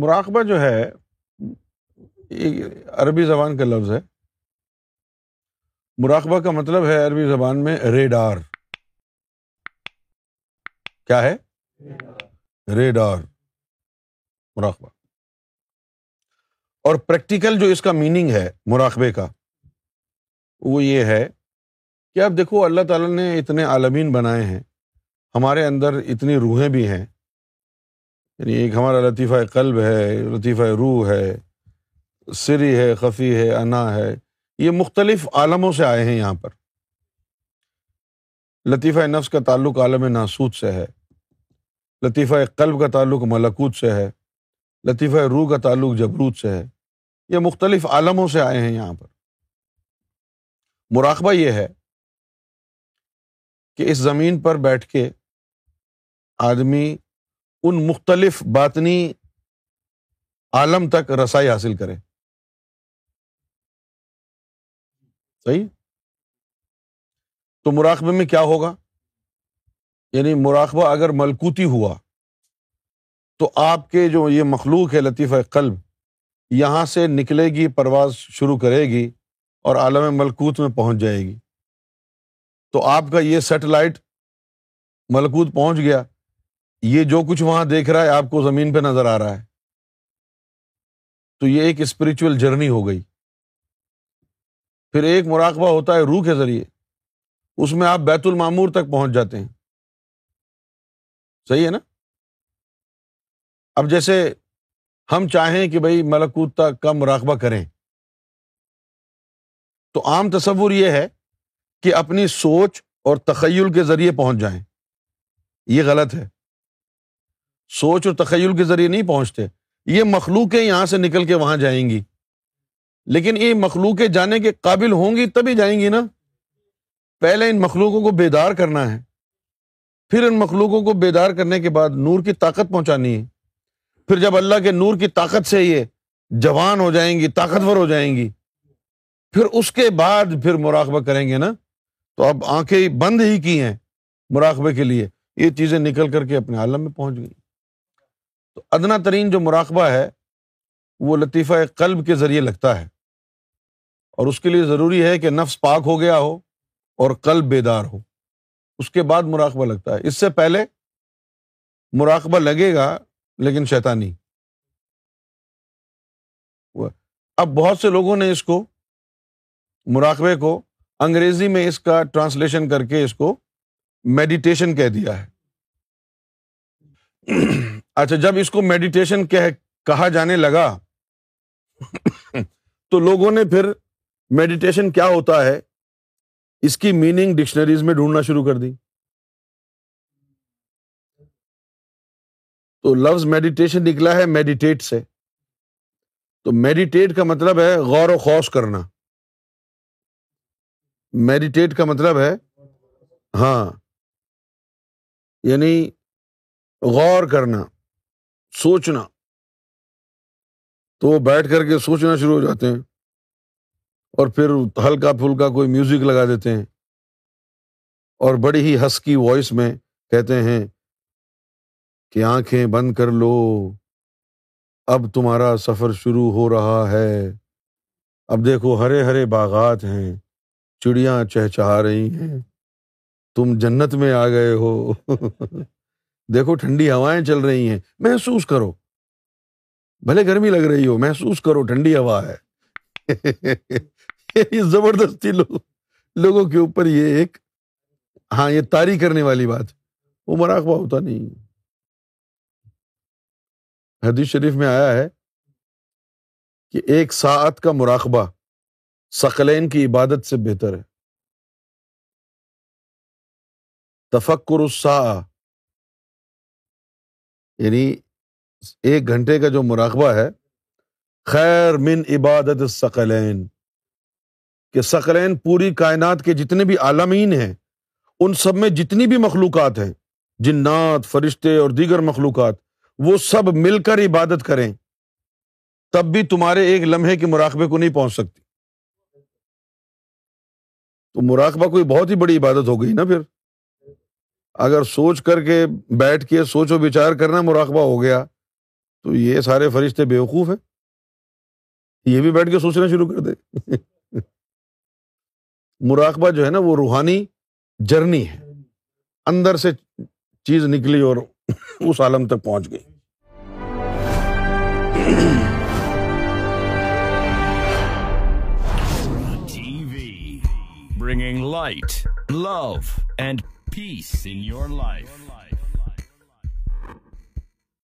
مراقبہ جو ہے عربی زبان کا لفظ ہے۔ مراقبہ کا مطلب ہے عربی زبان میں ریڈار۔ کیا ہے؟ ریڈار۔ مراقبہ۔ اور پریکٹیکل جو اس کا میننگ ہے مراقبے کا، وہ یہ ہے کہ اب دیکھو، اللہ تعالیٰ نے اتنے عالمین بنائے ہیں، ہمارے اندر اتنی روحیں بھی ہیں یعنی ایک ہمارا لطیفہ قلب ہے، لطیفہ روح ہے، سری ہے، خفی ہے، انا ہے۔ یہ مختلف عالموں سے آئے ہیں یہاں پر۔ لطیفہ نفس کا تعلق عالم ناسود سے ہے۔ لطیفہ قلب کا تعلق ملکوت سے ہے۔ لطیفہ روح کا تعلق جبروت سے ہے۔ یہ مختلف عالموں سے آئے ہیں یہاں پر۔ مراقبہ یہ ہے کہ اس زمین پر بیٹھ کے آدمی ان مختلف باطنی عالم تک رسائی حاصل کرے صحیح؟ تو مراقبے میں کیا ہوگا؟ یعنی مراقبہ اگر ملکوتی ہوا، تو آپ کے جو یہ مخلوق ہے لطیفہ قلب، یہاں سے نکلے گی، پرواز شروع کرے گی اور عالم ملکوت میں پہنچ جائے گی۔ تو آپ کا یہ سیٹلائٹ ملکوت پہنچ گیا۔ یہ جو کچھ وہاں دیکھ رہا ہے، آپ کو زمین پہ نظر آ رہا ہے۔ تو یہ ایک اسپرچل جرنی ہو گئی۔ پھر ایک مراقبہ ہوتا ہے روح کے ذریعے۔ اس میں آپ بیت المامور تک پہنچ جاتے ہیں۔ صحیح ہے نا؟ اب جیسے ہم چاہیں کہ بھائی ملکوت تک کا مراقبہ کریں۔ تو عام تصور یہ ہے کہ اپنی سوچ اور تخیل کے ذریعے پہنچ جائیں۔ یہ غلط ہے۔ سوچ اور تخیل کے ذریعے نہیں پہنچتے۔ یہ مخلوقیں یہاں سے نکل کے وہاں جائیں گی۔ لیکن یہ مخلوقیں جانے کے قابل ہوں گی تبھی جائیں گی نا۔ پہلے ان مخلوقوں کو بیدار کرنا ہے۔ پھر ان مخلوقوں کو بیدار کرنے کے بعد نور کی طاقت پہنچانی ہے۔ پھر جب اللہ کے نور کی طاقت سے یہ جوان ہو جائیں گی، طاقتور ہو جائیں گی، پھر اس کے بعد پھر مراقبہ کریں گے نا۔ تو اب آنکھیں بند ہی کی ہیں مراقبے کے لیے۔ یہ چیزیں نکل کر کے اپنے عالم میں پہنچ گئی تو ادنا ترین جو مراقبہ ہے، وہ لطیفہ قلب کے ذریعے لگتا ہے۔ اور اس کے لیے ضروری ہے کہ نفس پاک ہو گیا ہو اور قلب بیدار ہو۔ اس کے بعد مراقبہ لگتا ہے۔ اس سے پہلے مراقبہ لگے گا، لیکن شیطانی۔ اب بہت سے لوگوں نے اس کو، مراقبے کو انگریزی میں اس کا ٹرانسلیشن کر کے اس کو میڈیٹیشن کہہ دیا ہے۔ اچھا جب اس کو میڈیٹیشن کہا جانے لگا، تو لوگوں نے پھر میڈیٹیشن کیا ہوتا ہے؟ اس کی میننگ ڈکشنریز میں ڈھونڈنا شروع کر دی۔ تو لفظ میڈیٹیشن نکلا ہے میڈیٹیٹ سے۔ تو میڈیٹیٹ کا مطلب ہے غور و خوص کرنا۔ میڈیٹیٹ کا مطلب ہے ہاں یعنی غور کرنا۔ سوچنا۔ تو وہ بیٹھ کر کے سوچنا شروع ہو جاتے ہیں۔ اور پھر ہلکا پھلکا کوئی میوزک لگا دیتے ہیں۔ اور بڑی ہی ہس کی وائس میں کہتے ہیں کہ آنکھیں بند کر لو۔ اب تمہارا سفر شروع ہو رہا ہے۔ اب دیکھو ہرے ہرے باغات ہیں۔ چڑیاں چہچہا رہی ہیں۔ تم جنت میں آ گئے ہو۔ دیکھو ٹھنڈی ہوائیں چل رہی ہیں۔ محسوس کرو۔ بھلے گرمی لگ رہی ہو، محسوس کرو ٹھنڈی ہوا ہے۔ یہ زبردستی لوگ، لوگوں کے اوپر یہ ایک ہاں یہ تاری کرنے والی بات۔ وہ مراقبہ ہوتا نہیں۔ حدیث شریف میں آیا ہے کہ ایک ساعت کا مراقبہ سقلین کی عبادت سے بہتر ہے۔ تفکر السا یعنی ایک گھنٹے کا جو مراقبہ ہے، خیر من عبادت سقلین کہ سقلین پوری کائنات کے جتنے بھی عالمین ہیں، ان سب میں جتنی بھی مخلوقات ہیں، جنات، فرشتے اور دیگر مخلوقات، وہ سب مل کر عبادت کریں، تب بھی تمہارے ایک لمحے کے مراقبے کو نہیں پہنچ سکتی۔ تو مراقبہ کوئی بہت ہی بڑی عبادت ہو گئی نا پھر؟ اگر سوچ کر کے بیٹھ کے سوچ و بچار کرنا مراقبہ ہو گیا تو یہ سارے فرشتے بیوقوف ہیں۔ یہ بھی بیٹھ کے سوچنا شروع کر دے۔ مراقبہ جو ہے نا وہ روحانی جرنی ہے۔ اندر سے چیز نکلی اور اس عالم تک پہنچ گئی۔ TV, bringing light, love, and peace in your life.